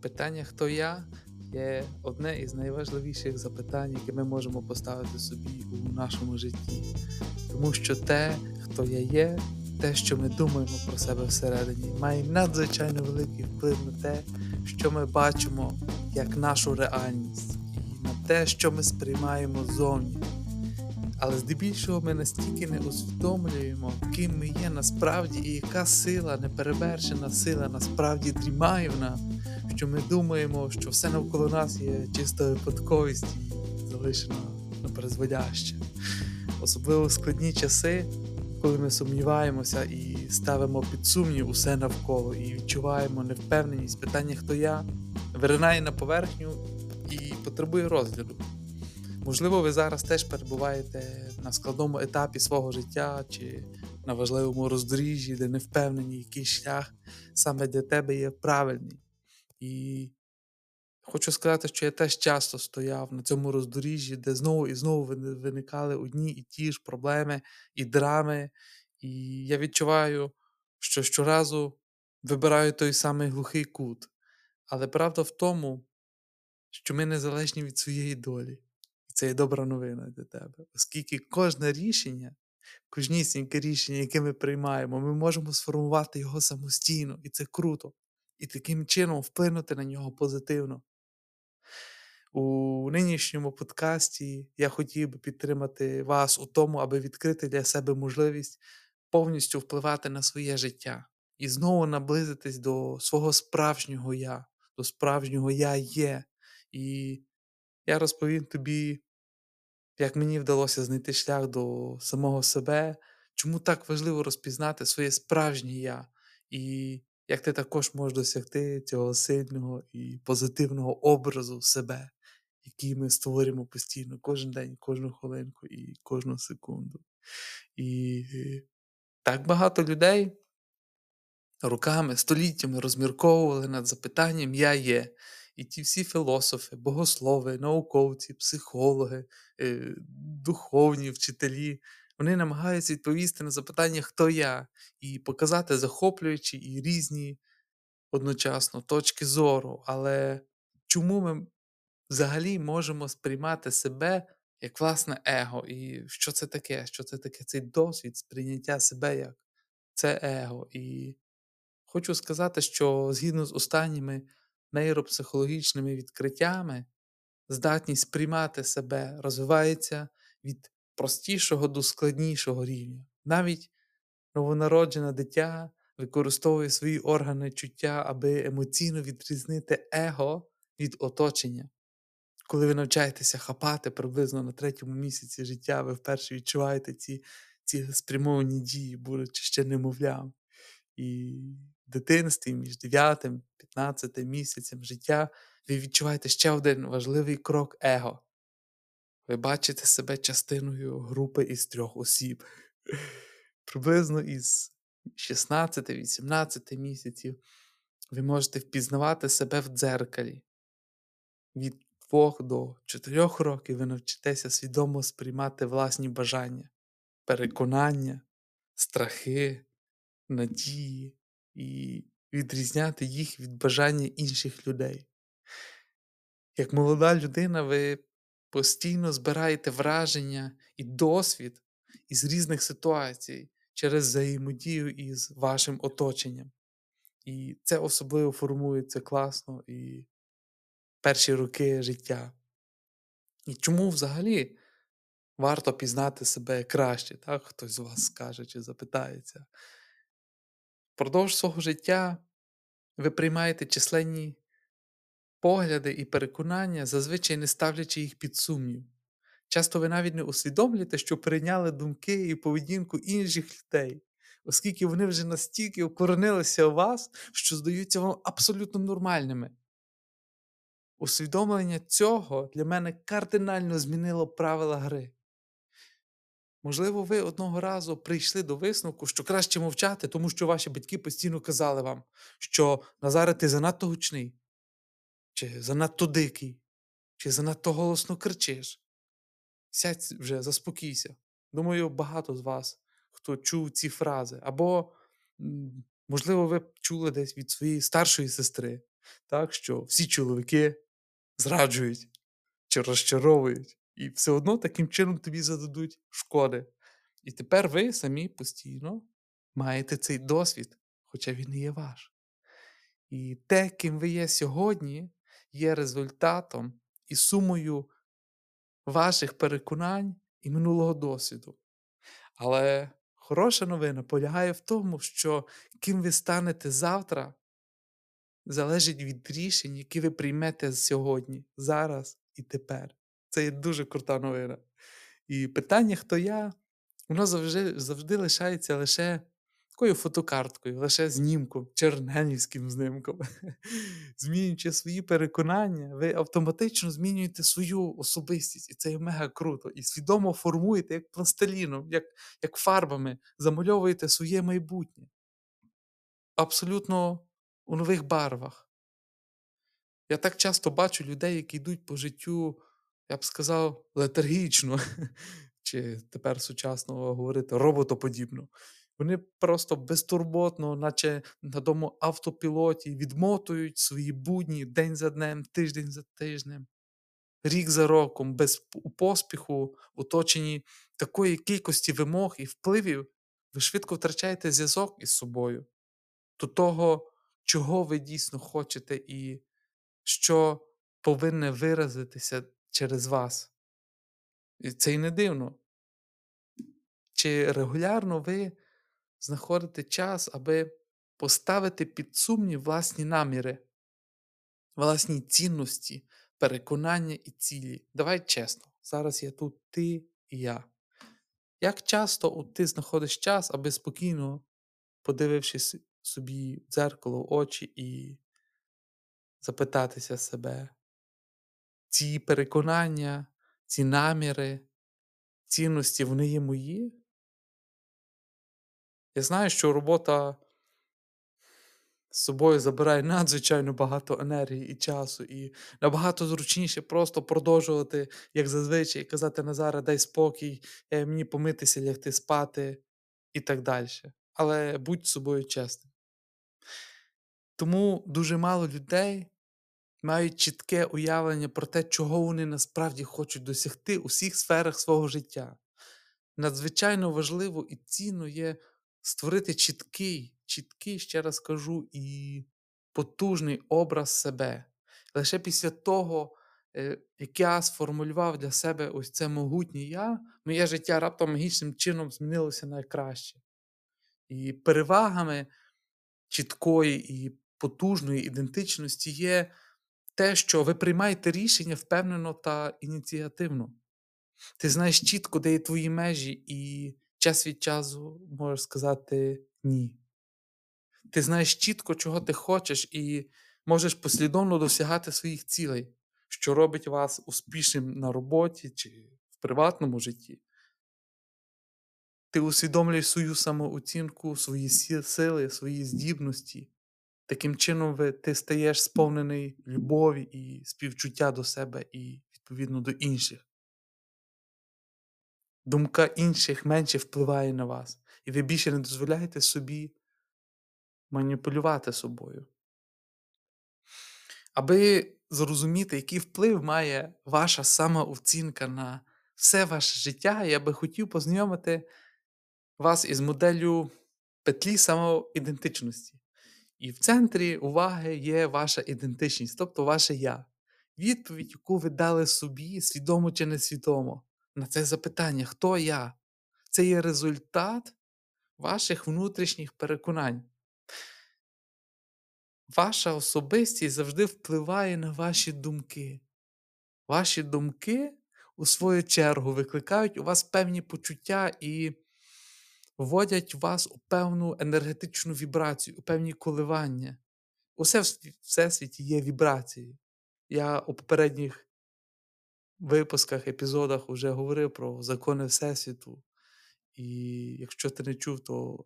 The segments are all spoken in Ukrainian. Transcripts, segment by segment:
Питання, хто я, є одне із найважливіших запитань, яке ми можемо поставити собі у нашому житті. Тому що те, хто я є, те, що ми думаємо про себе всередині, має надзвичайно великий вплив на те, що ми бачимо як нашу реальність, і на те, що ми сприймаємо ззовні. Але здебільшого ми настільки не усвідомлюємо, ким ми є насправді і яка сила, неперевершена сила насправді дрімає в нас, що ми думаємо, що все навколо нас є чиста випадковість і залишена на призводяще. Особливо в складні часи, коли ми сумніваємося і ставимо під сумнів усе навколо, і відчуваємо невпевненість, питання, хто я, виринає на поверхню і потребує розгляду. Можливо, ви зараз теж перебуваєте на складному етапі свого життя чи на важливому роздоріжжі, де не впевнені, який шлях саме для тебе є правильний. І хочу сказати, що я теж часто стояв на цьому роздоріжжі, де знову і знову виникали одні і ті ж проблеми і драми. І я відчуваю, що щоразу вибираю той самий глухий кут. Але правда в тому, що ми незалежні від своєї долі. І це є добра новина для тебе, оскільки кожне рішення, кожнісіньке рішення, яке ми приймаємо, ми можемо сформувати його самостійно, і це круто. І таким чином вплинути на нього позитивно. У нинішньому подкасті я хотів би підтримати вас у тому, аби відкрити для себе можливість повністю впливати на своє життя і знову наблизитись до свого справжнього я, до справжнього я є. І я розповім тобі, як мені вдалося знайти шлях до самого себе, чому так важливо розпізнати своє справжнє я, і як ти також можеш досягти цього сильного і позитивного образу себе, який ми створюємо постійно кожен день, кожну хвилинку і кожну секунду. І так багато людей роками, століттями розмірковували над запитанням Я є. І ті всі філософи, богослови, науковці, психологи, е, духовні вчителі, вони намагаються відповісти на запитання, хто я, і показати захоплюючі і різні одночасно точки зору. Але чому ми взагалі можемо сприймати себе як власне его? І що це таке? Що це таке цей досвід сприйняття себе як це его? І хочу сказати, що згідно з останніми нейропсихологічними відкриттями, здатність сприймати себе розвивається від простішого до складнішого рівня. Навіть новонароджене дитя використовує свої органи чуття, аби емоційно відрізнити его від оточення. Коли ви навчаєтеся хапати приблизно на третьому місяці життя, ви вперше відчуваєте ці ці спрямовані дії, будучи ще немовлям. І в дитинстві між 9 15 місяцем життя ви відчуваєте ще один важливий крок его. Ви бачите себе частиною групи із трьох осіб. Приблизно із 16-18 місяців ви можете впізнавати себе в дзеркалі. Від 2 до 4 років ви навчитеся свідомо сприймати власні бажання, переконання, страхи, надії і відрізняти їх від бажання інших людей. Як молода людина, ви постійно збираєте враження і досвід із різних ситуацій через взаємодію із вашим оточенням. І це особливо формується класно і перші роки життя. І чому взагалі варто пізнати себе краще, так? хтось з вас скаже чи запитається. Впродовж свого життя ви приймаєте численні погляди і переконання, зазвичай не ставлячи їх під сумнів. Часто ви навіть не усвідомлюєте, що прийняли думки і поведінку інших людей, оскільки вони вже настільки укоренилися у вас, що здаються вам абсолютно нормальними. Усвідомлення цього для мене кардинально змінило правила гри. Можливо, ви одного разу прийшли до висновку, що краще мовчати, тому що ваші батьки постійно казали вам, що Назаре, ти занадто гучний, чи занадто дикий, чи занадто голосно кричиш. Сядь вже, заспокійся. Думаю, багато з вас, хто чув ці фрази. Або, можливо, ви чули десь від своєї старшої сестри, так, що всі чоловіки зраджують чи розчаровують, і все одно таким чином тобі зададуть шкоди. І тепер ви самі постійно маєте цей досвід, хоча він не є ваш. І те, ким ви є сьогодні, є результатом і сумою ваших переконань і минулого досвіду. Але хороша новина полягає в тому, що ким ви станете завтра, залежить від рішень, які ви приймете сьогодні, зараз і тепер. Це є дуже крута новина. І питання, хто я, воно завжди завжди лишається лише такою фотокарткою, лише знімком, черненівським знімком. Змінюючи свої переконання, ви автоматично змінюєте свою особистість, і це є мега круто. І свідомо формуєте як пластиліном, як, як фарбами, замальовуєте своє майбутнє. Абсолютно у нових барвах. Я так часто бачу людей, які йдуть по життю, я б сказав, летаргічно, чи тепер сучасно говорити роботоподібно. Вони просто безтурботно, наче на тому автопілоті, відмотують свої будні день за днем, тиждень за тижнем, рік за роком, без поспіху, оточені такої кількості вимог і впливів, ви швидко втрачаєте зв'язок із собою, до того, чого ви дійсно хочете і що повинне виразитися через вас. І це й не дивно. Чи регулярно ви знаходите час, аби поставити під сумнів власні наміри, власні цінності, переконання і цілі? Давай чесно, зараз я тут ти і я. Як часто ти знаходиш час, аби спокійно, подивившись собі в дзеркало в очі і запитатися себе, ці переконання, ці наміри, цінності, вони є мої? Я знаю, що робота з собою забирає надзвичайно багато енергії і часу, і набагато зручніше просто продовжувати, як зазвичай, казати Назара, дай спокій, е, мені помитися, лягти спати і так далі. Але будь з собою чесним. Тому дуже мало людей мають чітке уявлення про те, чого вони насправді хочуть досягти у всіх сферах свого життя. Надзвичайно важливо і цінно є створити чіткий, чіткий, ще раз кажу, і потужний образ себе. Лише після того, е, як я сформулював для себе ось це могутнє я, моє життя раптом магічним чином змінилося на краще. І перевагами чіткої і потужної ідентичності є те, що ви приймаєте рішення впевнено та ініціативно. Ти знаєш чітко, де є твої межі, і час від часу можеш сказати ні. Ти знаєш чітко, чого ти хочеш, і можеш послідовно досягати своїх цілей, що робить вас успішним на роботі чи в приватному житті. Ти усвідомлюєш свою самооцінку, свої сили, свої здібності. Таким чином, ти стаєш сповнений любові і співчуття до себе і, відповідно, до інших. Думка інших менше впливає на вас, і ви більше не дозволяєте собі маніпулювати собою. Аби зрозуміти, який вплив має ваша самооцінка на все ваше життя, я би хотів познайомити вас із моделлю петлі самоідентичності. І в центрі уваги є ваша ідентичність, тобто ваше я. Відповідь, яку ви дали собі, свідомо чи несвідомо, на це запитання, хто я? Це є результат ваших внутрішніх переконань. Ваша особистість завжди впливає на ваші думки. Ваші думки, у свою чергу, викликають у вас певні почуття і вводять вас у певну енергетичну вібрацію, у певні коливання. Усе в всесвіті є вібрації. Я у попередніх випусках, епізодах вже говорив про закони Всесвіту. І якщо ти не чув, то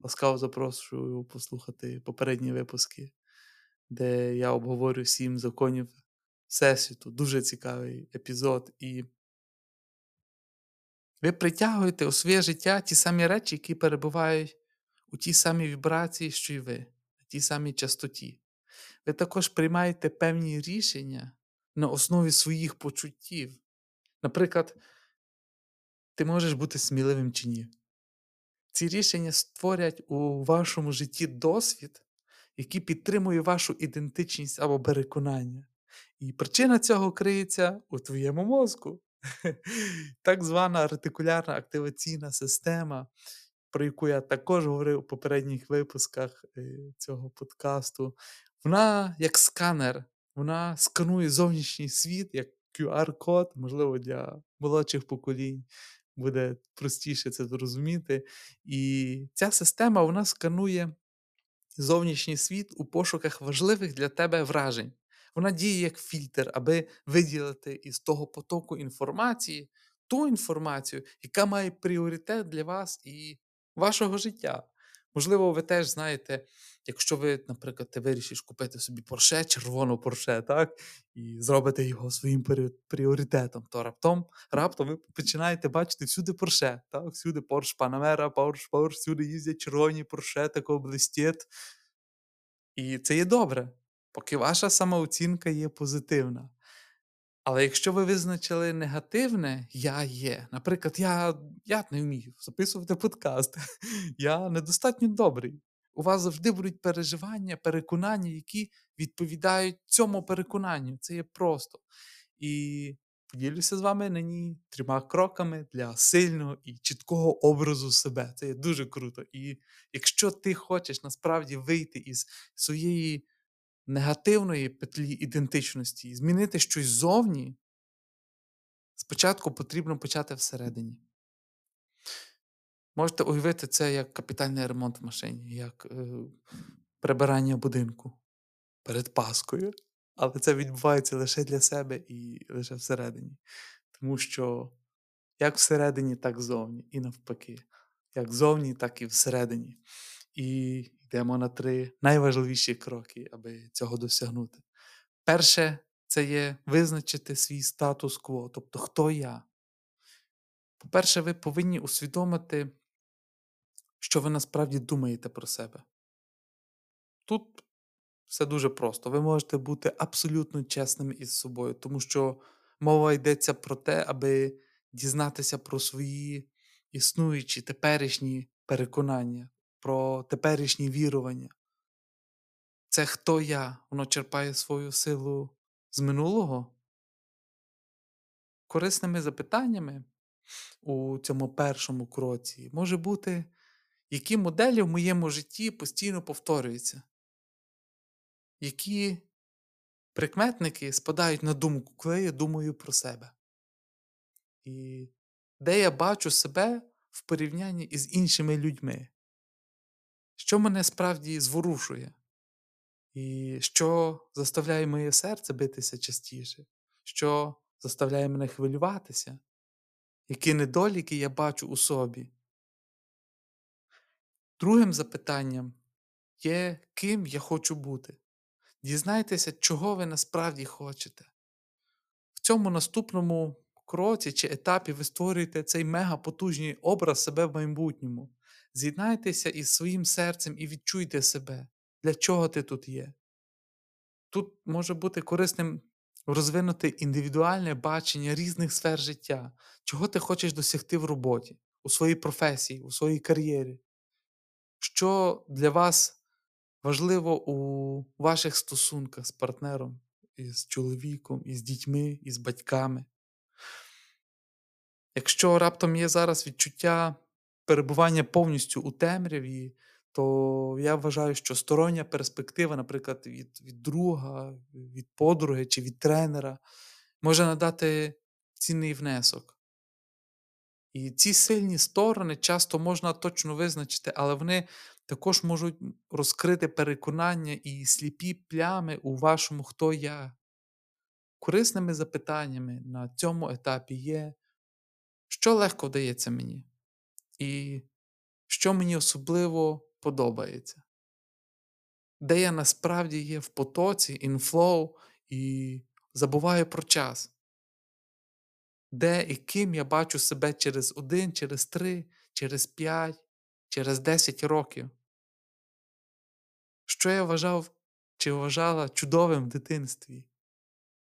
ласкаво запрошую послухати попередні випуски, де я обговорю сім законів Всесвіту. Дуже цікавий епізод. І ви притягуєте у своє життя ті самі речі, які перебувають у тій самій вібрації, що й ви, на тій самій частоті. ви також приймаєте певні рішення на основі своїх почуттів. Наприклад, ти можеш бути сміливим чи ні. Ці рішення створять у вашому житті досвід, який підтримує вашу ідентичність або переконання. І причина цього криється у твоєму мозку. Так звана ретикулярна активаційна система, про яку я також говорив у попередніх випусках е, цього подкасту, вона як сканер, вона сканує зовнішній світ як QR-код, можливо, для молодших поколінь буде простіше це зрозуміти. І ця система вона сканує зовнішній світ у пошуках важливих для тебе вражень. Вона діє як фільтр, аби виділити із того потоку інформації ту інформацію, яка має пріоритет для вас і вашого життя. Можливо, ви теж знаєте, якщо ви, наприклад, ти вирішиш купити собі порше, червону порше, так, і зробите його своїм пріоритетом, то раптом раптом ви починаєте бачити всюди порше, так, всюди Порш Панамера, Порш, Порш, всюди їздять червоні порше, такого блистєт. І це є добре, поки ваша самооцінка є позитивна. Але якщо ви визначили негативне я є, наприклад, я я не вмію записувати подкаст, я недостатньо добрий. У вас завжди будуть переживання, переконання, які відповідають цьому переконанню. Це є просто. І поділюся з вами нині трьома кроками для сильного і чіткого образу себе. Це є дуже круто. І якщо ти хочеш насправді вийти із своєї негативної петлі ідентичності і змінити щось зовні, спочатку потрібно почати всередині. Можете уявити це як капітальний ремонт в машині, як е, прибирання будинку перед Паскою. Але це відбувається лише для себе і лише всередині. Тому що як всередині, так зовні, і навпаки, як зовні, так і всередині. І йдемо на три найважливіші кроки, аби цього досягнути. Перше, це є визначити свій статус-кво, тобто хто я. По-перше, ви повинні усвідомити, що ви насправді думаєте про себе. Тут все дуже просто. Ви можете бути абсолютно чесними із собою, тому що мова йдеться про те, аби дізнатися про свої існуючі теперішні переконання, про теперішні вірування. Це хто я? Воно черпає свою силу з минулого? Корисними запитаннями у цьому першому кроці може бути, які моделі в моєму житті постійно повторюються, які прикметники спадають на думку, коли я думаю про себе. І де я бачу себе в порівнянні із іншими людьми, що мене справді зворушує, і що заставляє моє серце битися частіше, що заставляє мене хвилюватися, які недоліки я бачу у собі. Другим запитанням є, ким я хочу бути. Дізнайтеся, чого ви насправді хочете. В цьому наступному кроці чи етапі ви створюєте цей мегапотужний образ себе в майбутньому. З'єднайтеся із своїм серцем і відчуйте себе, для чого ти тут є. Тут може бути корисним розвинути індивідуальне бачення різних сфер життя, чого ти хочеш досягти в роботі, у своїй професії, у своїй кар'єрі. Що для вас важливо у ваших стосунках з партнером, із чоловіком, із дітьми, із батьками. Якщо раптом є зараз відчуття перебування повністю у темряві, то я вважаю, що стороння перспектива, наприклад, від від друга, від подруги чи від тренера, може надати цінний внесок. І ці сильні сторони часто можна точно визначити, але вони також можуть розкрити переконання і сліпі плями у вашому хто я. Корисними запитаннями на цьому етапі є, що легко вдається мені, і що мені особливо подобається, де я насправді є в потоці, інфлоу і забуваю про час, де і ким я бачу себе через один, через три, через п'ять, через десять років. Що я вважав чи вважала чудовим в дитинстві?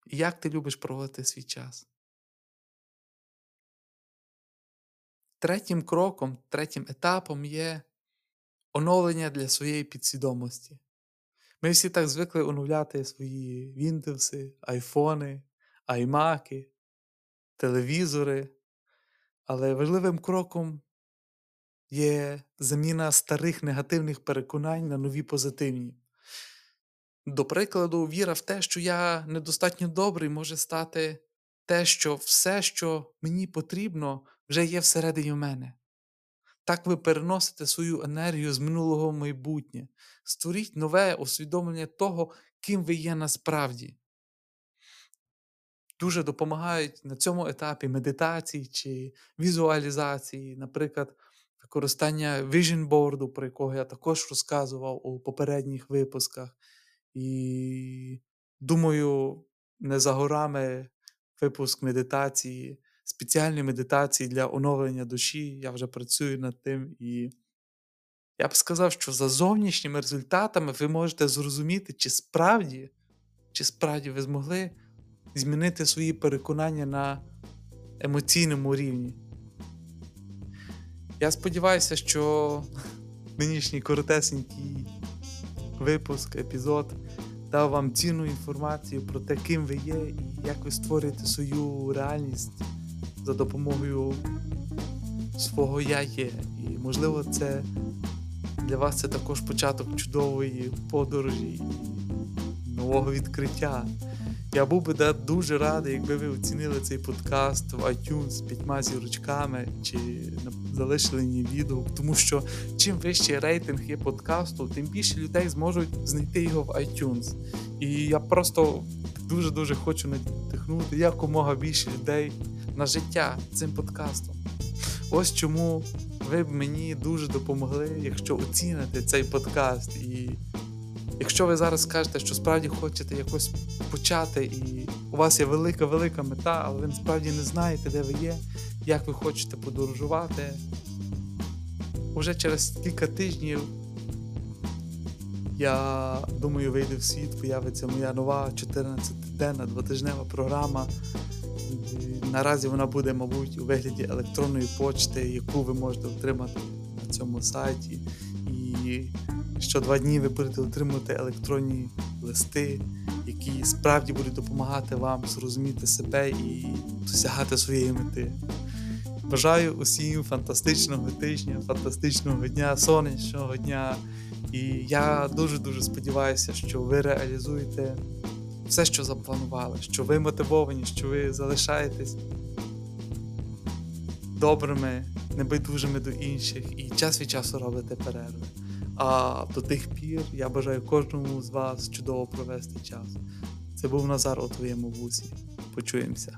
І як ти любиш проводити свій час? Третім кроком, третім етапом є оновлення для своєї підсвідомості. Ми всі так звикли оновляти свої Windows, айфони, аймаки, телевізори, але важливим кроком є заміна старих негативних переконань на нові позитивні. До прикладу, віра в те, що я недостатньо добрий, може стати те, що все, що мені потрібно, вже є всередині мене. Так ви переносите свою енергію з минулого в майбутнє. Створіть нове усвідомлення того, ким ви є насправді. Дуже допомагають на цьому етапі медитації чи візуалізації, наприклад, використання vision board, про якого я також розказував у попередніх випусках. І думаю, не за горами випуск медитації, спеціальні медитації для оновлення душі. Я вже працюю над тим. І я б сказав, що за зовнішніми результатами ви можете зрозуміти, чи справді, чи справді ви змогли змінити свої переконання на емоційному рівні. Я сподіваюся, що нинішній коротесенький випуск, епізод дав вам цінну інформацію про те, ким ви є і як ви створюєте свою реальність за допомогою свого я є. І, можливо, це для вас це також початок чудової подорожі і нового відкриття. Я був би дуже радий, якби ви оцінили цей подкаст в iTunes з п'ятьма зірочками чи залишили мені відгук, тому що чим вищий рейтинг є подкасту, тим більше людей зможуть знайти його в iTunes. І я просто дуже-дуже хочу надихнути якомога більше людей на життя цим подкастом. Ось чому ви б мені дуже допомогли, якщо оціните цей подкаст. І якщо ви зараз скажете, що справді хочете якось почати, і у вас є велика-велика мета, але ви насправді не знаєте, де ви є, як ви хочете подорожувати. Уже через кілька тижнів я думаю, вийде в світ, появиться моя нова 14-денна двотижнева програма. Наразі вона буде, мабуть, у вигляді електронної почти, яку ви можете отримати на цьому сайті. І що два дні ви будете отримувати електронні листи, які справді будуть допомагати вам зрозуміти себе і досягати своєї мети. Бажаю усім фантастичного тижня, фантастичного дня, сонячного дня. І я дуже-дуже сподіваюся, що ви реалізуєте все, що запланували, що ви мотивовані, що ви залишаєтесь добрими, небайдужими до інших і час від часу робите перерви. А до тих пір я бажаю кожному з вас чудово провести час. Це був Назар у твоєму вусі. Почуємося.